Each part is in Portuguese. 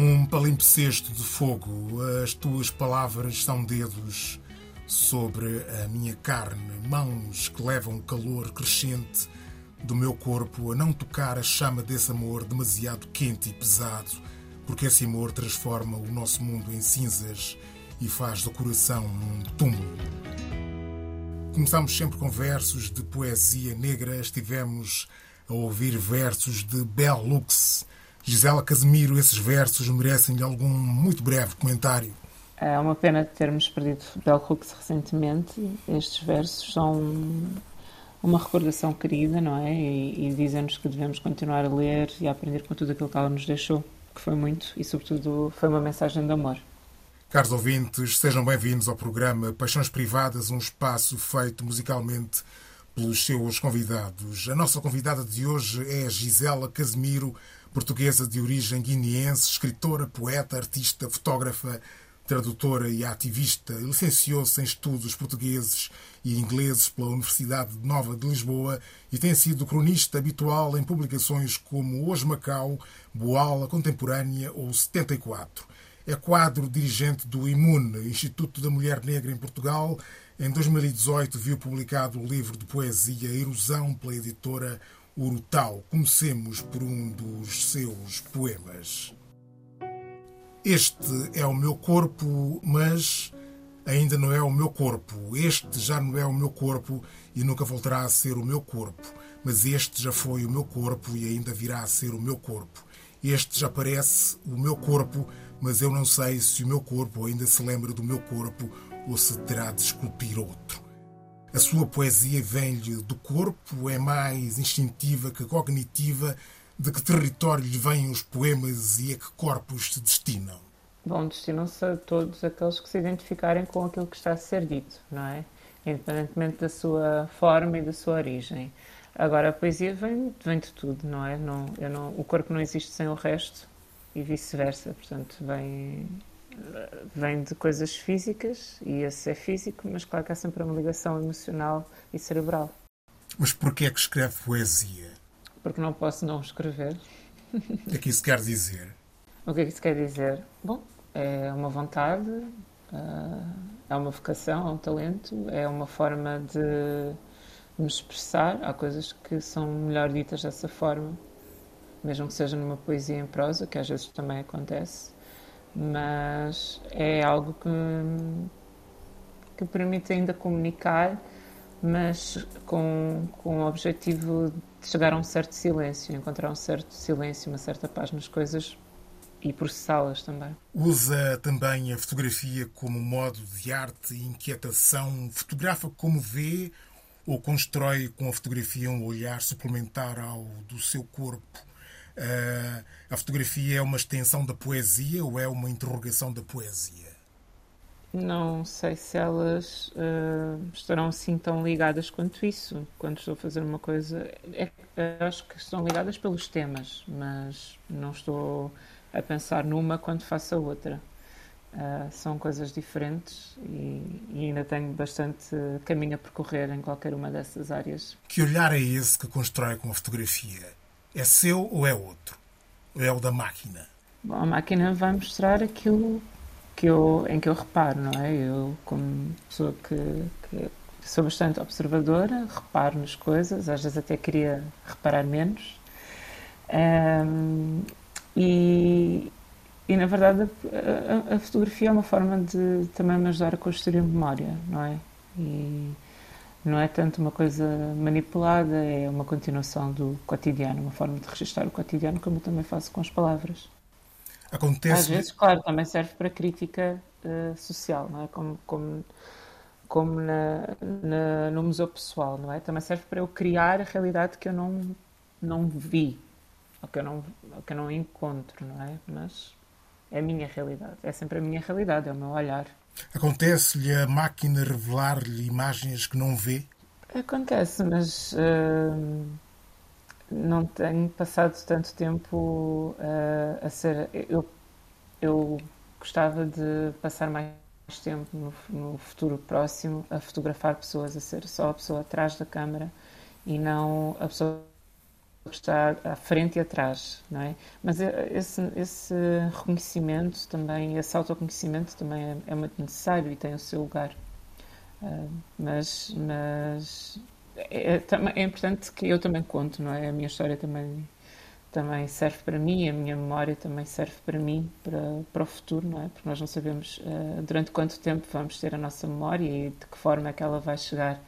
Um palimpsesto de fogo, as tuas palavras são dedos sobre a minha carne, mãos que levam o calor crescente do meu corpo a não tocar a chama desse amor demasiado quente e pesado, porque esse amor transforma o nosso mundo em cinzas e faz do coração um túmulo. Começamos sempre com versos de poesia negra, estivemos a ouvir versos de Bell Lux. Gisela Casemiro, esses versos merecem-lhe algum muito breve comentário. É uma pena termos perdido Bell Hooks recentemente. Estes versos são uma recordação querida, não é? E, e dizem-nos que devemos continuar a ler e a aprender com tudo aquilo que ela nos deixou, que foi muito e, sobretudo, foi uma mensagem de amor. Caros ouvintes, sejam bem-vindos ao programa Paixões Privadas, um espaço feito musicalmente pelos seus convidados. A nossa convidada de hoje é Gisela Casemiro, portuguesa de origem guineense, escritora, poeta, artista, fotógrafa, tradutora e ativista. Licenciou-se em estudos portugueses e ingleses pela Universidade Nova de Lisboa e tem sido cronista habitual em publicações como Hoje Macau, Boala Contemporânea ou 74. É quadro dirigente do IMUN, Instituto da Mulher Negra em Portugal. Em 2018 viu publicado o livro de poesia Erosão pela editora Urutau. Comecemos por um dos seus poemas. Este é o meu corpo, mas ainda não é o meu corpo. Este já não é o meu corpo e nunca voltará a ser o meu corpo. Mas este já foi o meu corpo e ainda virá a ser o meu corpo. Este já parece o meu corpo, mas eu não sei se o meu corpo ainda se lembra do meu corpo ou se terá de esculpir outro. A sua poesia vem-lhe do corpo, é mais instintiva que cognitiva, de que território lhe vêm os poemas e a que corpos se destinam? Bom, destinam-se a todos aqueles que se identificarem com aquilo que está a ser dito, não é? Independentemente da sua forma e da sua origem. Agora, a poesia vem, vem de tudo, não é? Não, eu não, o corpo não existe sem o resto e vice-versa. Portanto, vem, vem de coisas físicas e esse é físico, mas claro que há sempre uma ligação emocional e cerebral. Mas porquê é que escreve poesia? porque não posso não escrever. O que é que isso quer dizer? O que é que isso quer dizer? Bom, é uma vontade, ah, é uma vocação, é um talento, é uma forma de me expressar. Há coisas que são melhor ditas dessa forma, mesmo que seja numa poesia em prosa, que às vezes também acontece, mas é algo que, que permite ainda comunicar mas com, com o objetivo de chegar a um certo silêncio, encontrar um certo silêncio, uma certa paz nas coisas e processá-las também. Usa também a fotografia como modo de arte e inquietação? Fotografa como vê ou constrói com a fotografia um olhar suplementar ao do seu corpo? Uh, a fotografia é uma extensão da poesia ou é uma interrogação da poesia? não sei se elas uh, estarão assim tão ligadas quanto isso. Quando estou a fazer uma coisa, é, acho que estão ligadas pelos temas, mas não estou a pensar numa quando faço a outra. Uh, são coisas diferentes e, e, ainda tenho bastante caminho a percorrer em qualquer uma dessas áreas. Que olhar é esse que constrói com a fotografia? É seu ou é outro? Ou é o da máquina? Bom, a máquina vai mostrar aquilo que eu, em que eu reparo, não é? Eu, como pessoa que, que sou bastante observadora, reparo nas coisas, às vezes até queria reparar menos. Um, e, e, na verdade, a, a, fotografia é uma forma de também me ajudar a construir memória, não é? E não é tanto uma coisa manipulada, é uma continuação do cotidiano, uma forma de registrar o cotidiano, como eu também faço com as palavras. Acontece. Às vezes, claro, também serve para crítica uh, social, não é? Como, como, como na, na, no museu pessoal, não é? Também serve para eu criar a realidade que eu não, não vi, ou que eu não, que eu não encontro, não é? Mas é a minha realidade, é sempre a minha realidade, é o meu olhar. Acontece-lhe a máquina revelar-lhe imagens que não vê? Acontece, mas. Uh não tenho passado tanto tempo uh, a ser. Eu, eu gostava de passar mais tempo no, no, futuro próximo a fotografar pessoas, a ser só a pessoa atrás da câmara e não a pessoa está à frente e atrás, não é? Mas esse, esse reconhecimento também, esse autoconhecimento também é, é muito necessário e tem o seu lugar. Uh, mas mas é, é, é, importante que eu também conto, não é? A minha história também também serve para mim, a minha memória também serve para mim, para, para o futuro, não é? Porque nós não sabemos uh, durante quanto tempo vamos ter a nossa memória e de que forma é que ela vai chegar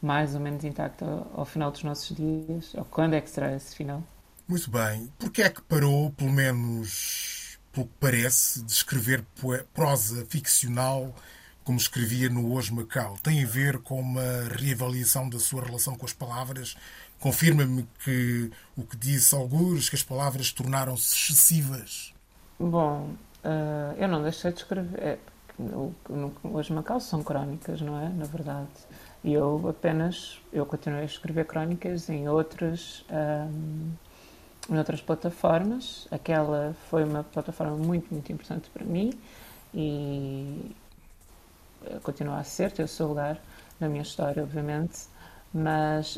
mais ou menos intacta ao, ao final dos nossos dias, ou quando é que será esse final. Muito bem. Porquê é que parou, pelo menos pelo que parece, de escrever prosa ficcional como escrevia no Hoje Macau? Tem a ver com uma reavaliação da sua relação com as palavras? Confirma-me que o que disse alguns, que as palavras tornaram-se excessivas? Bom, uh, eu não deixei de escrever. É, Hoje Macau são crónicas, não é? Na verdade. E eu apenas, eu continuei a escrever crónicas em outras, um, em outras plataformas. Aquela foi uma plataforma muito, muito importante para mim e continua a ser, tem o seu lugar na minha história, obviamente, mas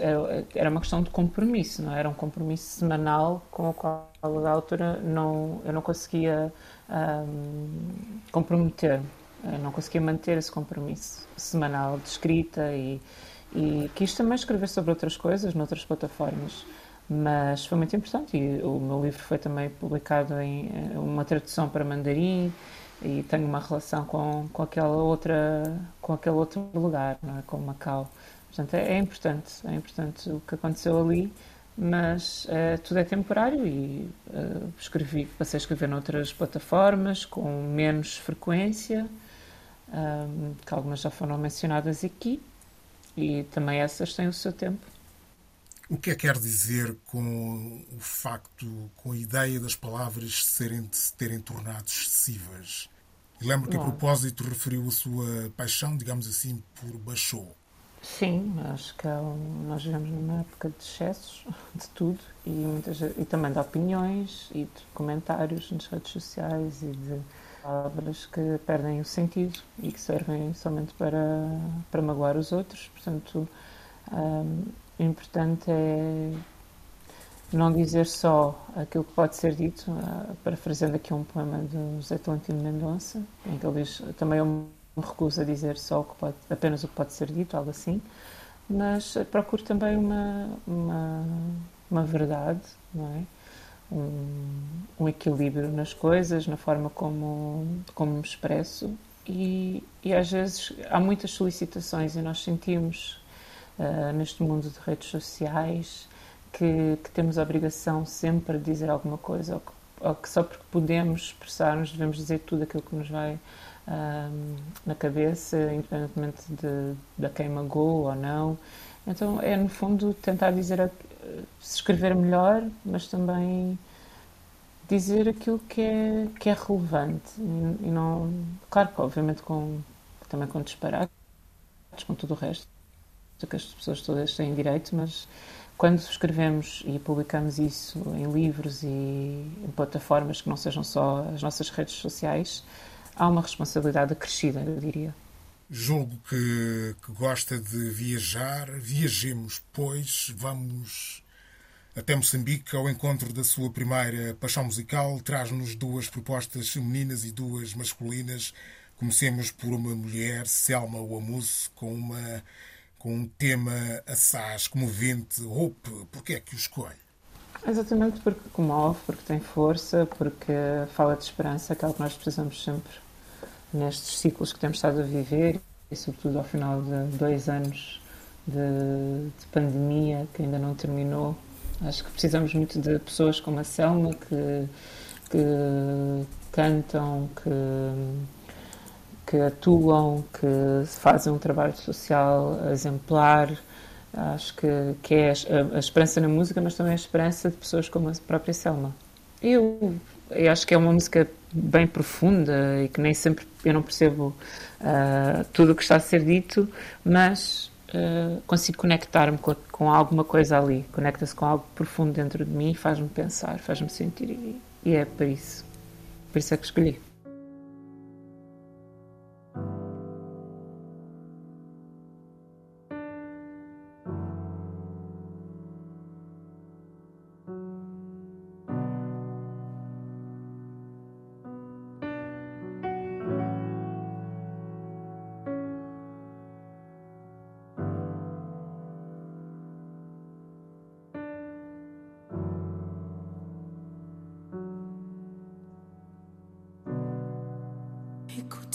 era uma questão de compromisso, não é? era um compromisso semanal com o qual a autora não, eu não conseguia um, comprometer não conseguia manter esse compromisso semanal de escrita e, e quis também escrever sobre outras coisas noutras plataformas. Mas foi muito importante e o meu livro foi também publicado em eh, uma tradução para mandarim e tenho uma relação com, com aquela outra com aquele outro lugar não é? Com Macau. Portanto é, é importante é importante o que aconteceu ali mas uh, tudo é temporário e uh, escrevi passei a escrever noutras plataformas com menos frequência um, que algumas já foram mencionadas aqui, e também essas têm o seu tempo. O que é que quer dizer com o facto, com a ideia das palavras serem, de se terem tornado excessivas? E lembro que Bom, a propósito referiu a sua paixão, digamos assim, por Bachot. Sim, acho que é um, nós vivemos numa época de excessos de tudo e, muitas, e também de opiniões e de comentários nas redes sociais e de palavras que perdem o sentido e que servem somente para, para magoar os outros. Portanto, um, o importante é não dizer só aquilo que pode ser dito, uh, parafraseando aqui um poema do José Tolentino Mendonça, em que ele diz também eu me recuso a dizer só o que pode, apenas o que pode ser dito, algo assim, mas procuro também uma, uma, uma verdade, não é? Um, um, equilíbrio nas coisas, na forma como, como me expresso. E, e às vezes há muitas solicitações e nós sentimos uh, neste mundo de redes sociais que, que, temos a obrigação sempre de dizer alguma coisa ou que, ou que só porque podemos expressar-nos devemos dizer tudo aquilo que nos vai uh, na cabeça, independentemente de, de quem magoou ou não. Então é no fundo tentar dizer se escrever melhor, mas também dizer aquilo que é, que é relevante e, não, claro que obviamente com, também com disparates, com tudo o resto, que as pessoas todas têm direito, mas quando escrevemos e publicamos isso em livros e em plataformas que não sejam só as nossas redes sociais, há uma responsabilidade acrescida, eu diria. Julgo que, que gosta de viajar. Viajemos, pois, vamos até Moçambique ao encontro da sua primeira paixão musical. Traz-nos duas propostas femininas e duas masculinas. Comecemos por uma mulher, Selma Wamus, com, uma, com um tema assaz, comovente. Hope, porquê é que o escolhe? Exatamente porque comove, porque tem força, porque fala de esperança, que é que nós precisamos sempre nestes ciclos que temos estado a viver e, sobretudo, ao final de dois anos de, de pandemia que ainda não terminou. Acho que precisamos muito de pessoas como a Selma que, que cantam, que, que atuam, que fazem um trabalho social exemplar. Acho que, que é a, a esperança na música, mas também a esperança de pessoas como a própria Selma. Eu, eu acho que é uma música bem profunda e que nem sempre eu não percebo uh, tudo o que está a ser dito, mas uh, consigo conectar-me com, com, alguma coisa ali. Conecta-se com algo profundo dentro de mim e faz-me pensar, faz-me sentir. E, e é por isso. Por isso é que escolhi.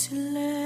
to live.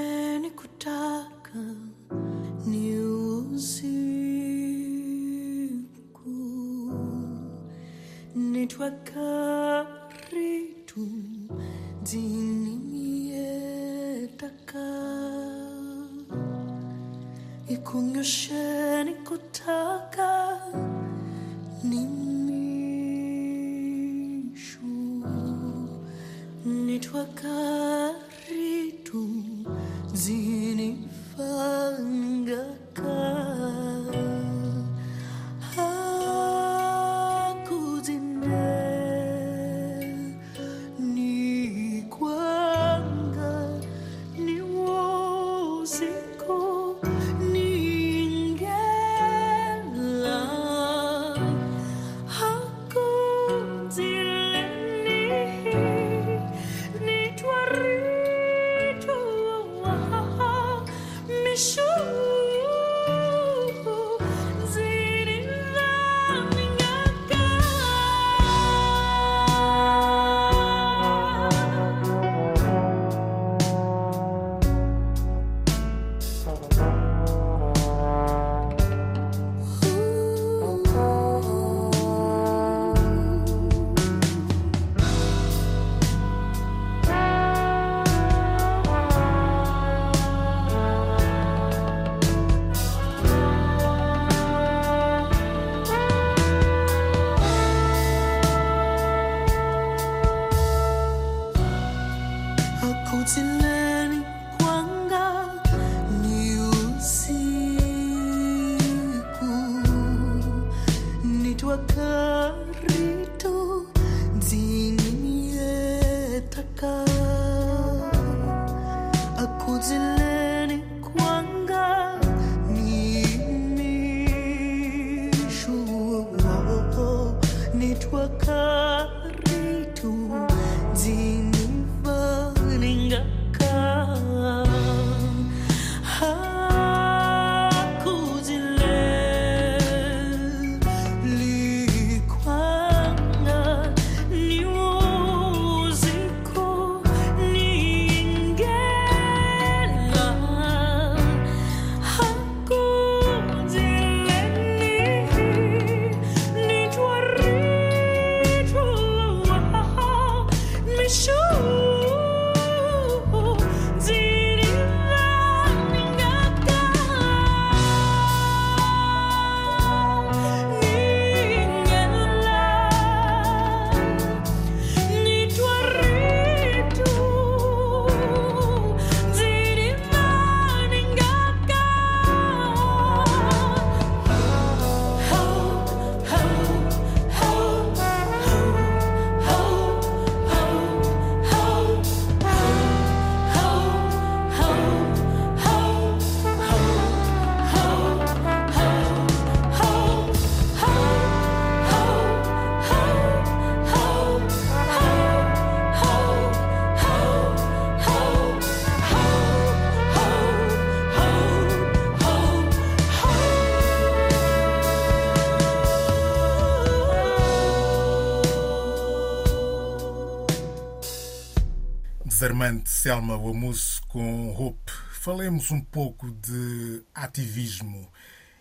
Selma Wamus com Hope. Falemos um pouco de ativismo.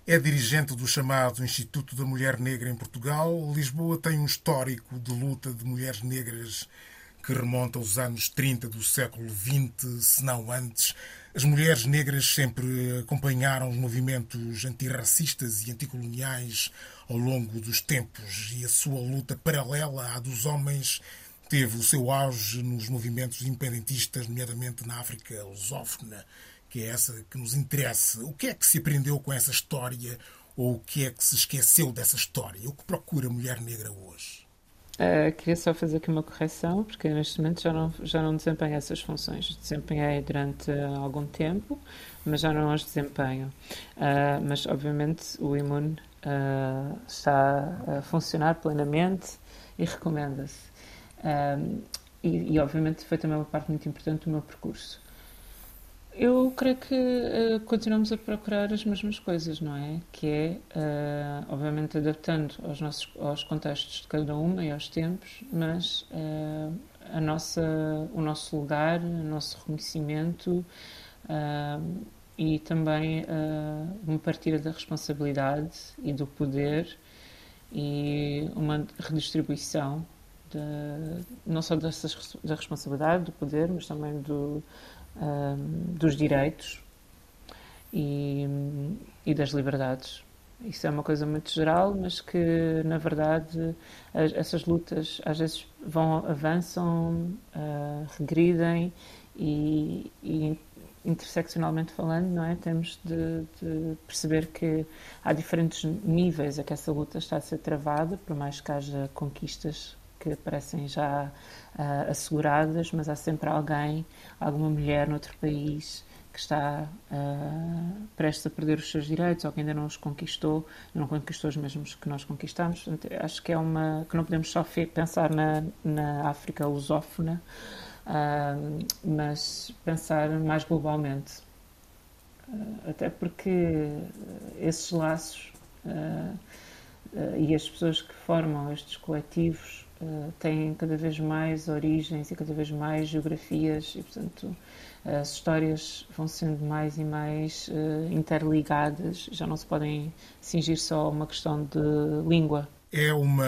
É dirigente do chamado Instituto da Mulher Negra em Portugal. Lisboa tem um histórico de luta de mulheres negras que remonta aos anos 30 do século XX, se não antes. As mulheres negras sempre acompanharam os movimentos antirracistas e anticoloniais ao longo dos tempos e a sua luta paralela à dos homens teve o seu auge nos movimentos independentistas, nomeadamente na África lusófona, que é essa que nos interessa. O que é que se aprendeu com essa história ou o que é que se esqueceu dessa história? O que procura a mulher negra hoje? Uh, queria só fazer aqui uma correção, porque neste momento já não, já não desempenho essas funções. Desempenhei durante algum tempo, mas já não as desempenho. Uh, mas, obviamente, o imune uh, está a funcionar plenamente e recomenda-se. E, e, obviamente, foi também uma parte muito importante do meu percurso. Eu creio que uh, continuamos a procurar as mesmas coisas, não é? Que é, uh, obviamente, adaptando aos nossos aos contextos de cada uma e aos tempos, mas uh, a nossa, o nosso lugar, o nosso reconhecimento e também uma partilha da responsabilidade e do poder e uma redistribuição de- não só dessas, da responsabilidade, do poder, mas também do, ah, dos direitos e, e das liberdades. Isso é uma coisa muito geral, mas que, na verdade, as- essas lutas às vezes vão, avançam, ah, regridem e, e, interseccionalmente falando, não é? Temos de, de perceber que há diferentes níveis a que essa luta está a ser travada, por mais que haja conquistas que parecem já ah, asseguradas, mas há sempre alguém, alguma mulher noutro país que está ah, prestes a perder os seus direitos ou que ainda não os conquistou, não conquistou os mesmos que nós conquistamos. Acho que é uma que não podemos só pensar na, na África lusófona, ah, mas pensar mais globalmente. Ah, até porque esses laços e as pessoas que formam estes coletivos ah, têm cada vez mais origens e cada vez mais geografias e, portanto, as histórias vão sendo mais e mais ah, interligadas, já não se podem cingir só a uma questão de língua. É uma,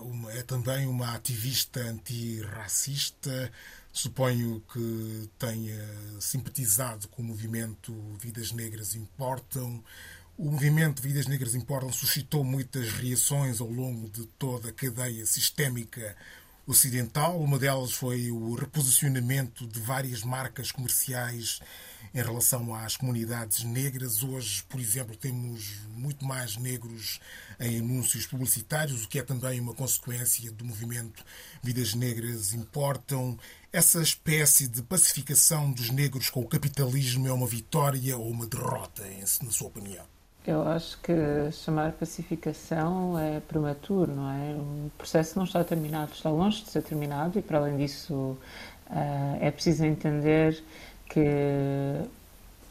uma- é também uma ativista antirracista. Suponho que tenha simpatizado com o movimento Vidas Negras Importam. O movimento Vidas Negras Importam suscitou muitas reações ao longo de toda a cadeia sistémica ocidental. Uma delas foi o reposicionamento de várias marcas comerciais em relação às comunidades negras. Hoje, por exemplo, temos muito mais negros em anúncios publicitários, o que é também uma consequência do movimento Vidas Negras Importam. Essa espécie de pacificação dos negros com o capitalismo é uma vitória ou uma derrota, na sua opinião? Eu acho que chamar pacificação é prematuro, não é? O processo não está terminado, está longe de ser terminado e, para além disso, ah, é preciso entender que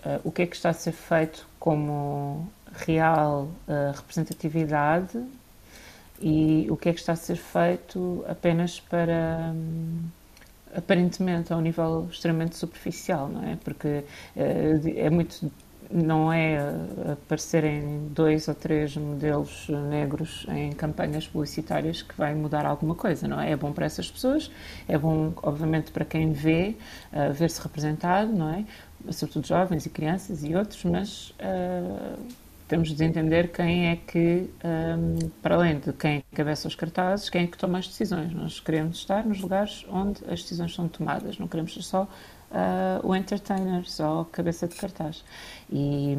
ah, o que é que está a ser feito como real ah, representatividade e o que é que está a ser feito apenas para. hum, aparentemente a um nível extremamente superficial, não é? Porque eh, é muito não é eh, aparecerem dois ou três modelos negros em campanhas publicitárias que vai mudar alguma coisa, não é? É bom para essas pessoas, é bom, obviamente, para quem vê, eh, ver-se representado, não é? Sobretudo jovens e crianças e outros, mas eh, temos de entender quem é que, hum, para além de quem cabeça os cartazes, quem é que toma as decisões. Nós queremos estar nos lugares onde as decisões são tomadas, não queremos ser só ah, o entertainer, só a cabeça de cartaz. E,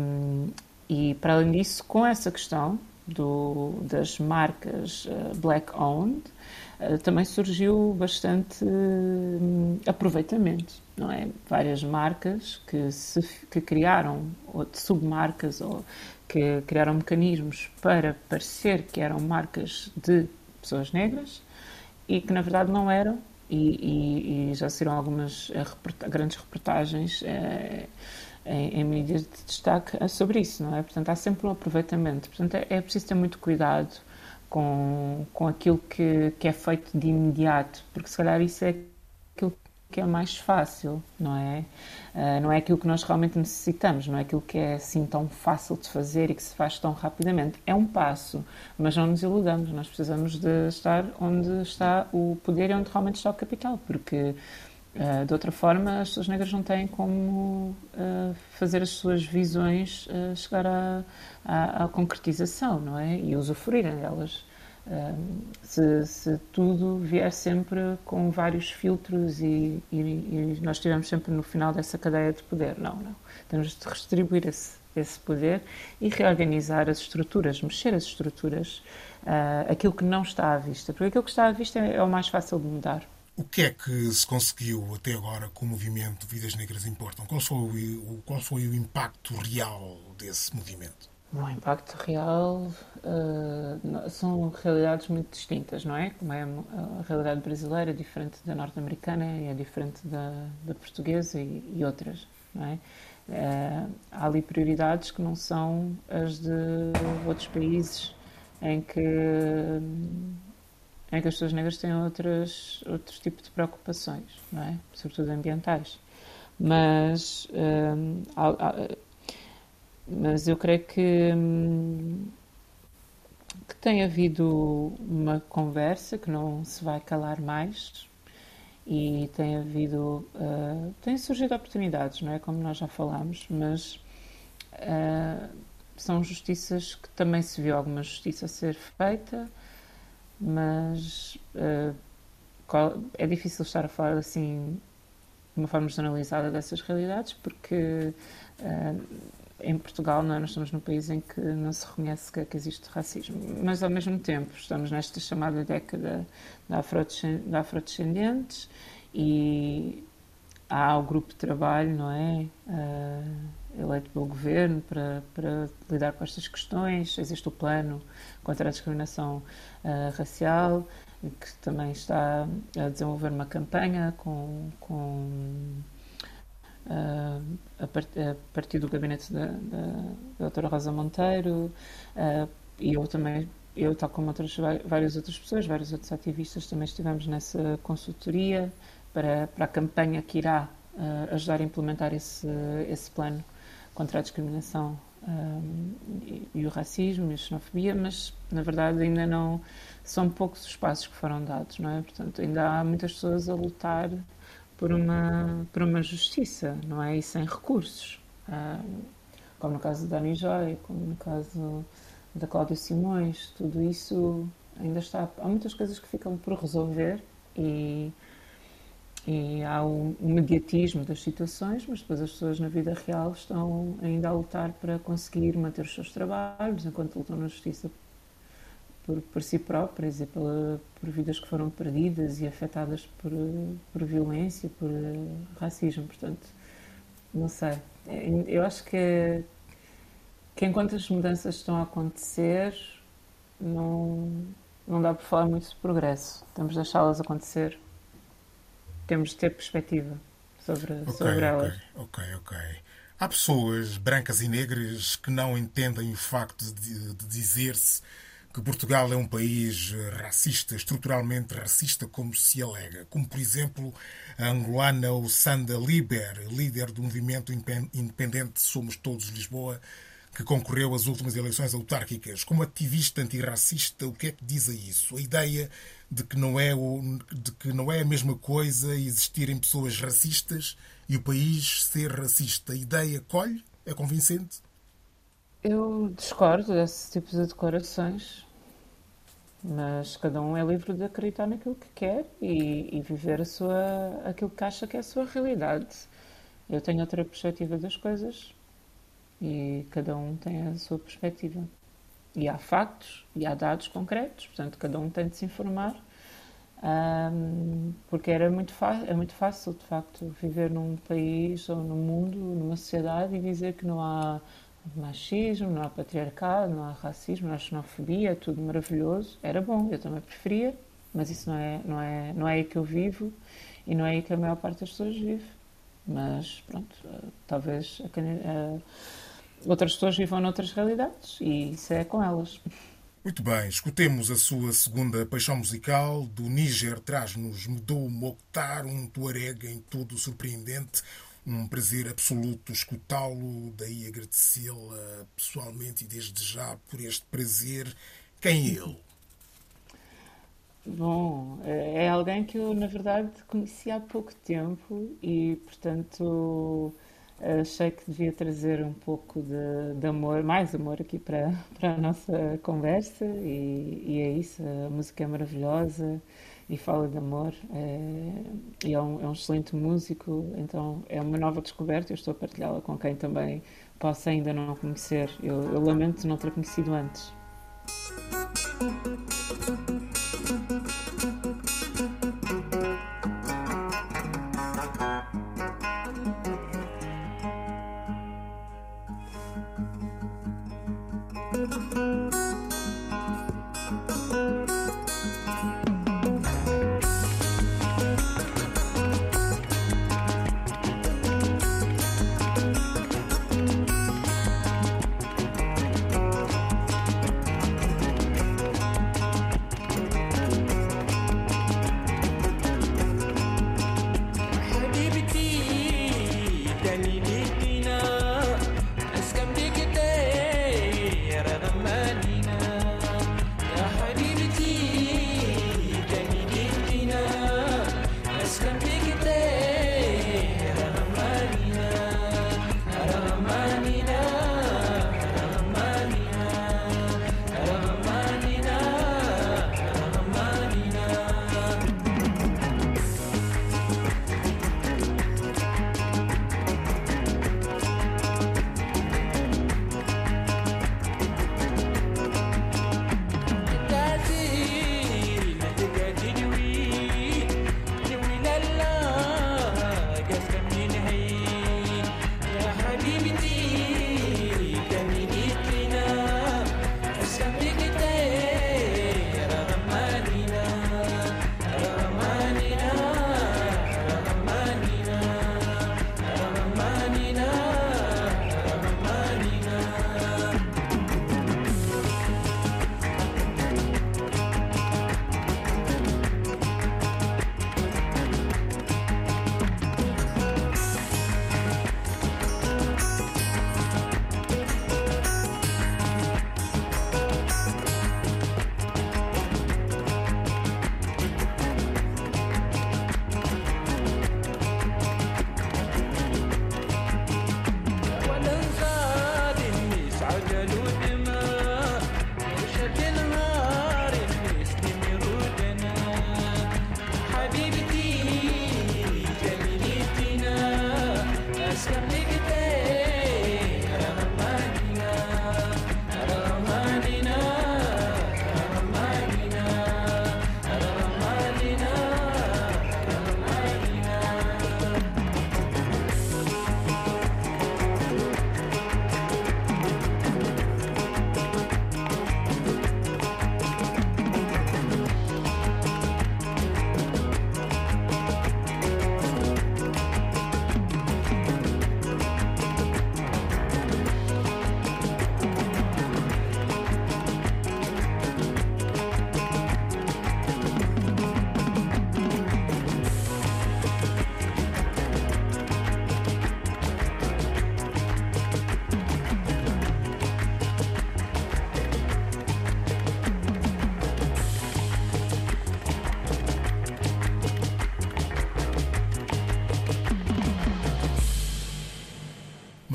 e para além disso, com essa questão do, das marcas ah, black-owned, ah, também surgiu bastante hum, aproveitamento, não é? Várias marcas que, se, que criaram ou de submarcas ou que criaram mecanismos para parecer que eram marcas de pessoas negras e que na verdade não eram e, e- e já saíram algumas eh, reporta- grandes reportagens eh, em, em mídias de destaque eh, sobre isso, não é? Portanto, há sempre um aproveitamento. Portanto, é, é preciso ter muito cuidado com, com aquilo que, que é feito de imediato, porque se calhar isso é que é mais fácil, não é? Ah, não é aquilo que nós realmente necessitamos, não é aquilo que é assim tão fácil de fazer e que se faz tão rapidamente. É um passo, mas não nos iludamos, nós precisamos de estar onde está o poder e onde realmente está o capital, porque ah, de outra forma as pessoas negras não têm como ah, fazer as suas visões chegar à concretização, não é? E usufruírem delas. Se, se tudo vier sempre com vários filtros e, e- e nós estivermos sempre no final dessa cadeia de poder. Não, não. Temos de redistribuir esse, esse poder e reorganizar as estruturas, mexer as estruturas, ah, aquilo que não está à vista. Porque aquilo que está à vista é, é o mais fácil de mudar. O que é que se conseguiu até agora com o movimento Vidas Negras Importam? Qual foi qual foi o impacto real desse movimento? O impacto real no- são realidades muito distintas, não é? Como é a realidade brasileira é diferente da norte-americana e é diferente da, da portuguesa e, e outras, não é? Ah, há ali prioridades que não são as de outros países em que em que as pessoas negras têm outras, outros tipos de preocupações, não é? Sobretudo ambientais. Mas, hum, há- há- mas eu creio que, hum, que tem havido uma conversa que não se vai calar mais e tem havido, uh, têm surgido oportunidades, não é? Como nós já falámos, mas uh, são justiças que também se viu alguma justiça a ser feita, mas uh, qual- é difícil estar a falar assim de uma forma generalizada dessas realidades, porque uh, em Portugal não é? nós estamos num país em que não se reconhece que, que existe racismo, mas ao mesmo tempo estamos nesta chamada década da afrodescen- da afrodescendentes e há o grupo de trabalho, não é? Uh, eleito pelo governo para, para lidar com estas questões. Existe o plano contra a discriminação uh, racial, que também está a desenvolver uma campanha com, com a, part- a partir do gabinete da, da, da doutora Rosa Monteiro uh, e eu também eu tal como outras várias outras pessoas vários outros ativistas também estivemos nessa consultoria para, para a campanha que irá uh, ajudar a implementar esse, esse plano contra a discriminação um, e, e o racismo e a xenofobia, mas na verdade ainda não são poucos os passos que foram dados, não é? Portanto, ainda há muitas pessoas a lutar por uma, por uma justiça, não é? E sem recursos. Um, como no caso da Dani Joy, como no caso da Cláudia Simões, tudo isso ainda está. Há muitas coisas que ficam por resolver e, e há o, o mediatismo das situações, mas depois as pessoas na vida real estão ainda a lutar para conseguir manter os seus trabalhos enquanto lutam na justiça por, por si próprias e pela, por vidas que foram perdidas e afetadas por, por violência, por eh, racismo. Portanto, não sei. É, Eu acho que, que enquanto as mudanças estão a acontecer, não, não dá para falar muito de progresso. Temos de deixá-las acontecer. Temos de ter perspectiva sobre, Ok, sobre elas. ok, ok, ok. Há pessoas brancas e negras que não entendem o facto de, de dizer-se que Portugal é um país racista, estruturalmente racista, como se alega. Como, por exemplo, a angolana Sanda Liber, líder do movimento independente Somos Todos Lisboa, que concorreu às últimas eleições autárquicas. Como ativista antirracista, o que é que diz a isso? A ideia de que não é, o, de que não é a mesma coisa existirem pessoas racistas e o país ser racista. A ideia colhe? É convincente? Eu discordo desse tipo de declarações, mas cada um é livre de acreditar naquilo que quer e, e viver a sua, aquilo que acha que é a sua realidade. Eu tenho outra perspectiva das coisas e cada um tem a sua perspectiva. E há factos e há dados concretos, portanto, cada um tem de se informar, ahm, porque era muito é muito fácil, de facto, viver num país ou num mundo, numa sociedade e dizer que não há machismo, não há patriarcado, não há racismo, não há xenofobia, tudo maravilhoso. Era bom, eu também preferia, mas isso não é, não é, não é aí que eu vivo e não é aí que a maior parte das pessoas vive. Mas pronto, eh, talvez a cani- eh, outras pessoas vivam noutras realidades e isso é com elas. Muito bem, escutemos a sua segunda paixão musical. Do Níger traz-nos Mudou Mokhtar, um tuareg em tudo surpreendente. Um prazer absoluto escutá-lo, daí agradecê-la pessoalmente e desde já por este prazer. Quem é ele? Bom, é é alguém que eu, na verdade, conheci há pouco tempo e, portanto, achei que devia trazer um pouco de, de amor, mais amor aqui para, para a nossa conversa e, e é isso, a música é maravilhosa e fala de amor é, e é um, é um excelente músico, então é uma nova descoberta, eu estou a partilhá-la com quem também possa ainda não conhecer. Eu, eu lamento não ter conhecido antes.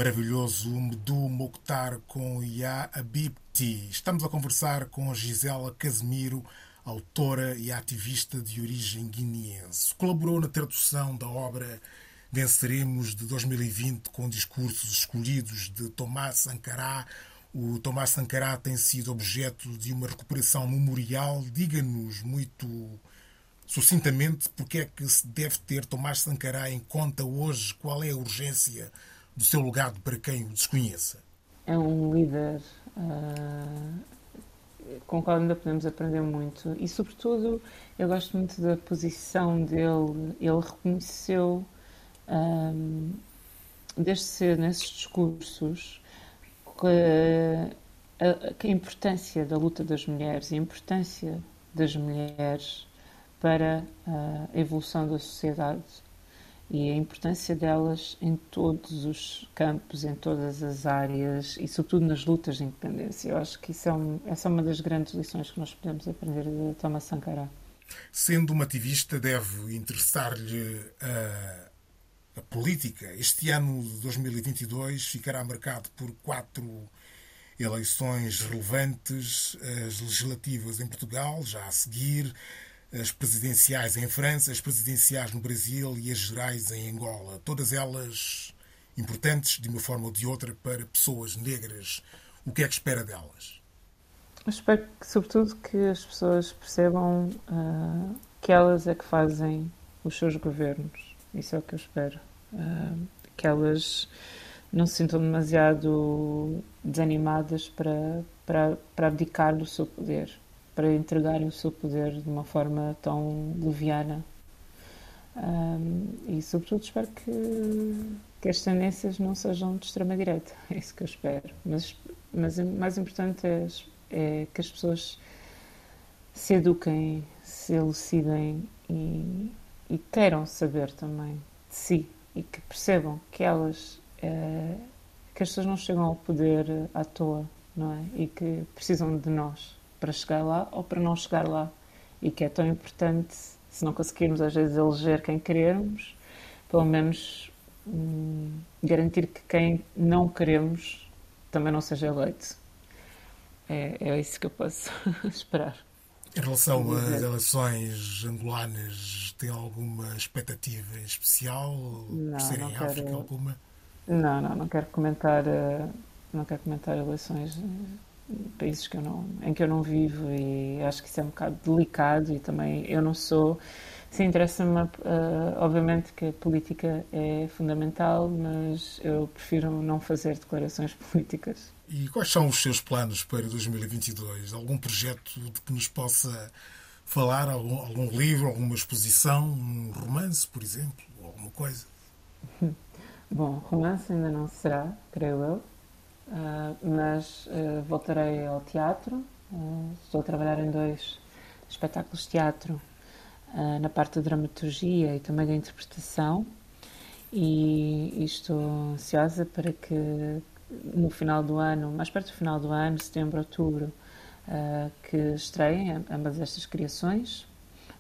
Maravilhoso Mdu Mokhtar com Ya Abibti. Estamos a conversar com Gisela Casemiro, autora e ativista de origem guineense. Colaborou na tradução da obra Venceremos de 2020 com discursos escolhidos de Tomás Sankara. O Tomás Sankara tem sido objeto de uma recuperação memorial. Diga-nos muito sucintamente porque é que se deve ter Tomás Sankara em conta hoje, qual é a urgência do seu legado para quem o desconheça. É um líder ah, com o qual ainda podemos aprender muito e, sobretudo, eu gosto muito da posição dele. Ele reconheceu, ah, desde cedo, nesses discursos, que a, a importância da luta das mulheres e a importância das mulheres para ah, a evolução da sociedade e a importância delas em todos os campos, em todas as áreas e, sobretudo, nas lutas de independência. Eu acho que isso é um, essa é uma das grandes lições que nós podemos aprender de Thomas Sankara. Sendo uma ativista, deve interessar-lhe a, a política. Este ano de 2022 ficará marcado por quatro eleições relevantes, as legislativas em Portugal, já a seguir, as presidenciais em França, as presidenciais no Brasil e as gerais em Angola. Todas elas importantes, de uma forma ou de outra, para pessoas negras. O que é que espera delas? Eu espero, que, sobretudo, que as pessoas percebam ah, que elas é que fazem os seus governos. Isso é o que eu espero. Ah, que elas não se sintam demasiado desanimadas para, para, para abdicar do seu poder, para entregarem o seu poder de uma forma tão leviana. Um, e, sobretudo, espero que, que as tendências não sejam de extrema-direita. É isso que eu espero. Mas, mas o mais importante é, é que as pessoas se eduquem, se elucidem e, e queiram saber também de si e que percebam que elas eh, que as pessoas não chegam ao poder à toa, não é? E que precisam de nós para chegar lá ou para não chegar lá. E que é tão importante, se não conseguirmos às vezes eleger quem queremos, pelo menos hum, garantir que quem não queremos também não seja eleito. É, é isso que eu posso esperar. Em relação às eleições angolanas, tem alguma expectativa em especial? Não, por serem não em quero- África alguma? Não, não, não quero comentar, eh, não quero comentar eleições em países que eu não, em que eu não vivo e acho que isso é um bocado delicado e também eu não sou. Sim, interessa-me, eh, obviamente que a política é fundamental, mas eu prefiro não fazer declarações políticas. E quais são os seus planos para 2022? Algum projeto de que nos possa falar? Algum, algum livro, alguma exposição, um romance, por exemplo? ou Alguma coisa? Bom, romance ainda não será, creio eu, ah, mas ah, voltarei ao teatro. Ah, estou a trabalhar em dois espetáculos de teatro, na parte da dramaturgia e também da interpretação, e, e estou ansiosa para que no final do ano, mais perto do final do ano, setembro, outubro, que estreiem am- ambas estas criações.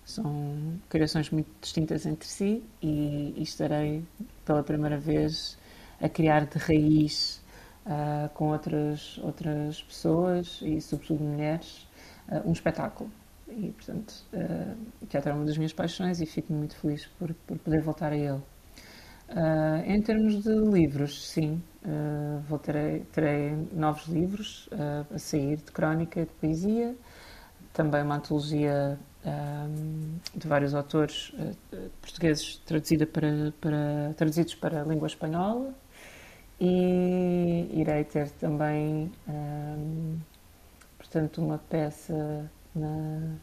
São criações muito distintas entre si e, e estarei pela primeira vez a criar de raiz ah, com outras, outras pessoas e, sobretudo, mulheres, ah, um espetáculo. E, portanto, ah, o teatro é uma das minhas paixões e fico muito feliz por, por poder voltar a ele. Ah, em termos de livros, sim, vou terei, terei novos livros a sair de crónica e de poesia, também uma antologia de vários autores portugueses traduzida para, para, traduzidos para a língua espanhola e irei ter também, ahm, portanto, uma peça na-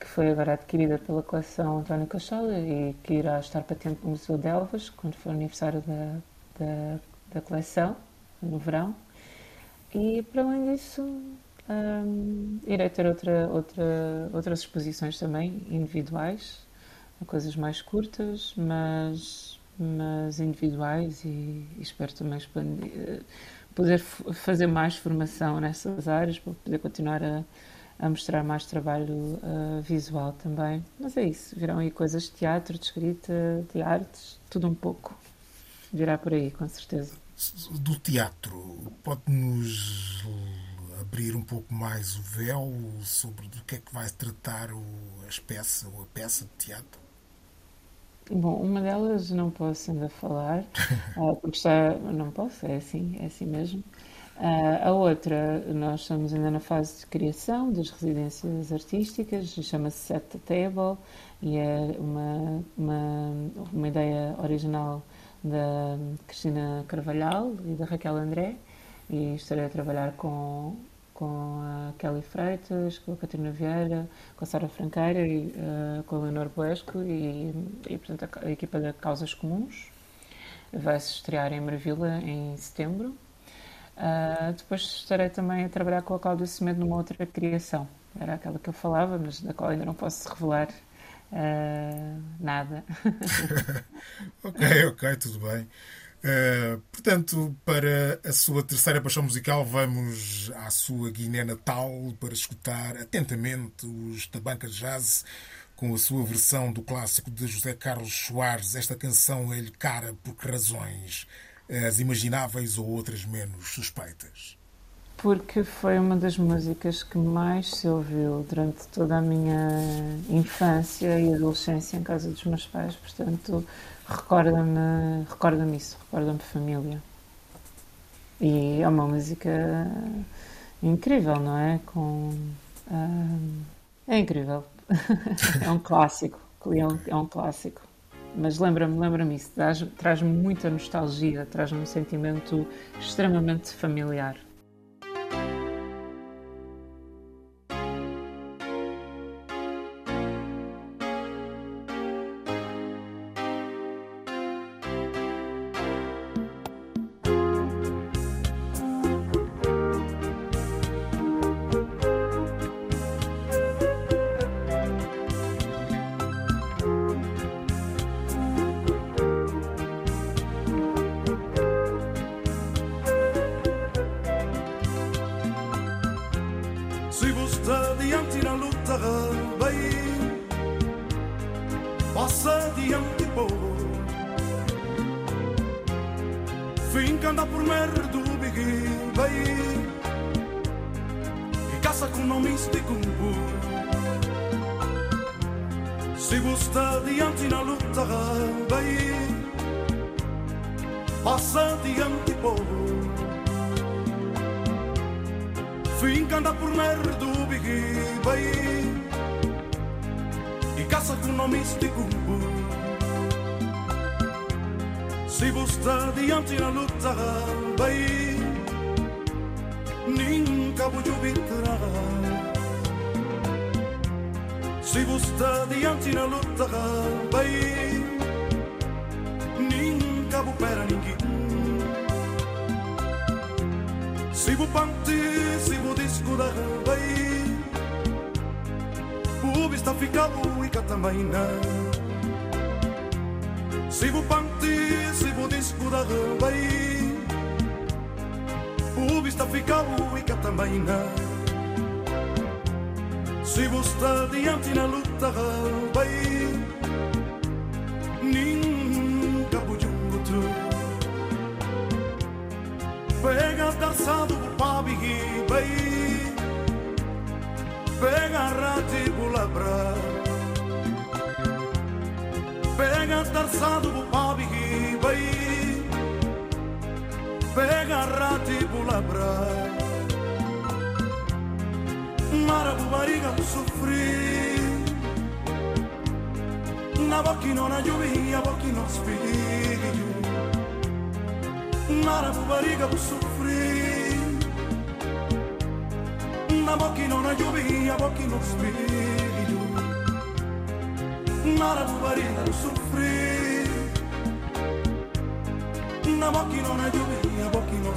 que foi agora adquirida pela coleção António Cachola e que irá estar patente no Museu de Elvas quando for aniversário da, da, da coleção, no verão. E para além disso, hum, irei ter outra, outra, outras exposições também individuais, coisas mais curtas, mas, mas individuais e, e espero também expandir, eh, poder fazer mais formação nessas áreas para poder continuar a, a mostrar mais trabalho eh, visual também. Mas é isso, virão aí coisas de teatro, de escrita, de artes, tudo um pouco. Virá por aí, com certeza. do teatro, pode-nos abrir um pouco mais o véu sobre do que é que vai tratar o, as peças ou a peça de teatro? Bom, uma delas não posso ainda falar, ah, porque está, não posso, é assim, é assim mesmo. Ah, a outra, nós estamos ainda na fase de criação das residências artísticas, chama-se Set the Table e é uma, uma, uma ideia original da Cristina Carvalhal e da Raquel André e estarei a trabalhar com, com a Kelly Freitas, com a Catarina Vieira, com a Sara Franqueira e eh, com a Leonor Boesco e, e portanto, a, equipa da Causas Comuns. Vai-se estrear em Marvila em setembro. Ah, depois estarei também a trabalhar com a Cláudia Semedo numa outra criação. Era aquela que eu falava, mas da qual ainda não posso revelar ah, nada. Ok, ok, tudo bem. Uh, portanto, para a sua terceira paixão musical, vamos à sua Guiné natal para escutar atentamente os Tabanca Jazz com a sua versão do clássico de José Carlos Soares. Esta canção é-lhe cara por que razões? As imagináveis ou outras menos suspeitas? Porque foi uma das músicas que mais se ouviu durante toda a minha infância e adolescência em casa dos meus pais, portanto, recorda-me recorda isso, recorda-me família. E é uma música incrível, não é? Com, ah, é incrível. É um clássico, é um, é um clássico. Mas lembra-me, lembra-me isso, traz- traz-me muita nostalgia, traz-me um sentimento extremamente familiar. Se você adiante na luta, vai Passa adiante, povo Finca anda por merda, bigui, vai E caça com nomes de cumbu. Se você adiante na luta, vai Passa adiante, povo Finca anda por merda, bigui, vai E caça com nomes de cumbu Se você adiante na luta, vai Nunca vou jubilar Se você adiante na luta, vai vou vai O está e também não. Se vou panti, se vou disco da vai O está ficado e também não. Se você está diante na luta vai Nunca vou junto Pega dançado o pabi vai Pega rati bulabra Pega dançado o pabi vai Pega rati bulabra Mara bu bariga sofri Na bocchi non ha lluvia, bocchi non spighi Mara bu bariga bu Na bocchi non ha lluvia, bocchi non spighi Mara bu bariga bu sofri Na bocchi non ha lluvia, bocchi non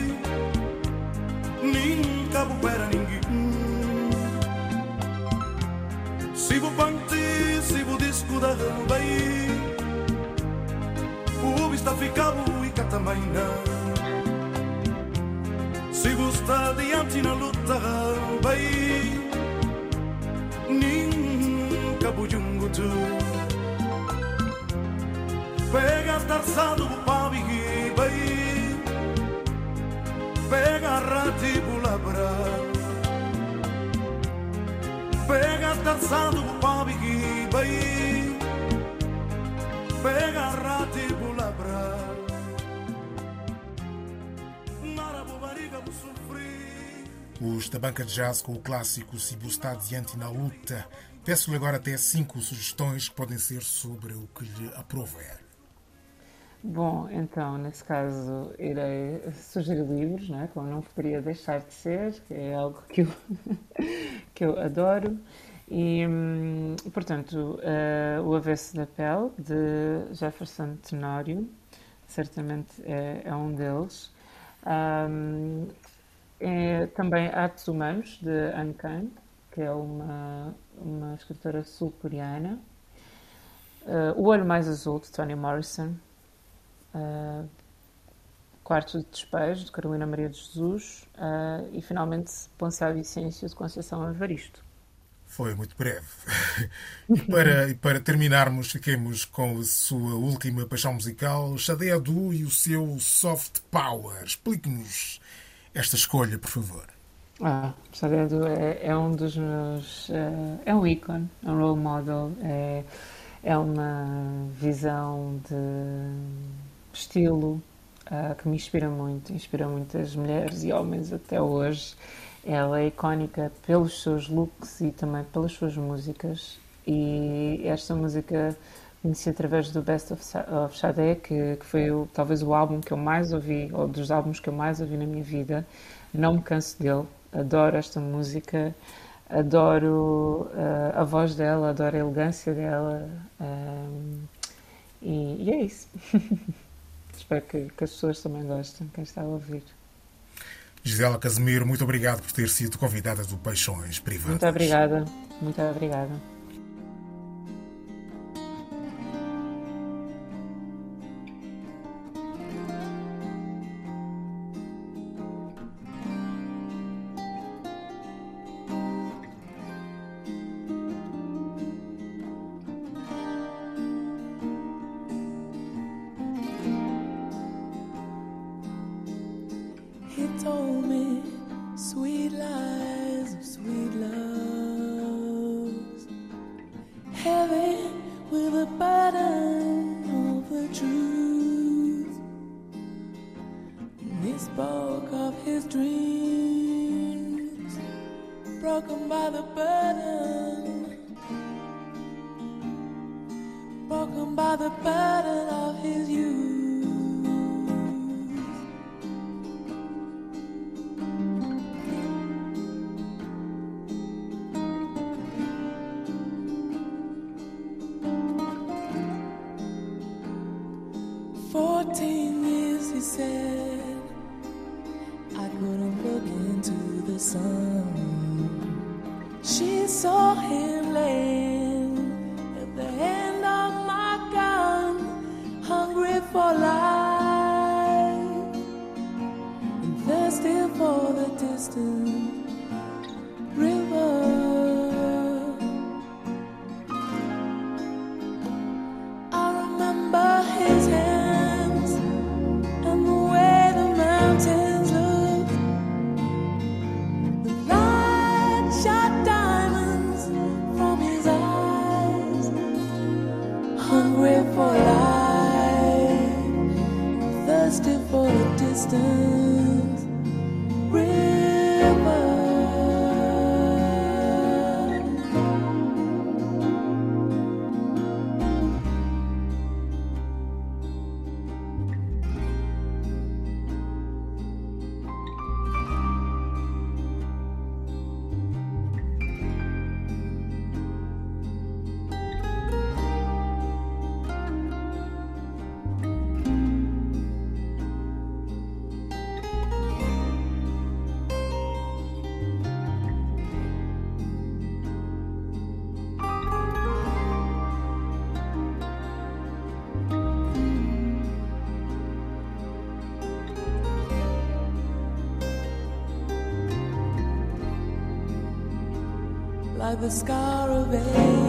Nunca vou jungo tu Pega tarzado pavi bay Pega rati bulabra Pega tarzado pavi bay Pega rati bulabra Marabu bariga bu sofrer Os da banca de jazz com o clássico Se está diante na luta. Peço-lhe agora até cinco sugestões que podem ser sobre o que lhe aprover. Bom, então, nesse caso, irei sugerir livros, não é? Como não poderia deixar de ser, que é algo que eu, que eu adoro. E, hum, portanto, eh, O Avesso da Pele, de Jefferson Tenório, certamente é, é um deles. Ahm, é também Atos Humanos, de Anne Kang, que é uma, uma escritora sul-coreana. Eh, o Olho Mais Azul, de Toni Morrison. Uh, Quarto de Despejo, de Carolina Maria de Jesus, uh, e finalmente Ponce a Vicêncio, de Conceição Evaristo. Foi muito breve. E para, para terminarmos, fiquemos com a sua última paixão musical, Xadé Adu e o seu soft power. Explique-nos esta escolha, por favor. Ah, Xadedo é, é um dos meus. eh, é um ícone, é um role model, é, é uma visão de estilo ah, que me inspira muito, inspira muitas mulheres e homens até hoje. Ela é icónica pelos seus looks e também pelas suas músicas. E esta música conheci através do Best of, of que, que foi o- talvez o álbum que eu mais ouvi, ou dos álbuns que eu mais ouvi na minha vida. Não me canso dele, adoro esta música, adoro ah, a voz dela, adoro a elegância dela. ahm, e, e é isso. Espero que, que as pessoas também gostem, quem está a ouvir. Gisela Casimiro, muito obrigado por ter sido convidada do Paixões Privadas. Muito obrigada, muito obrigada. Spoke of his dreams, broken by the burden, broken by the burden the scar of age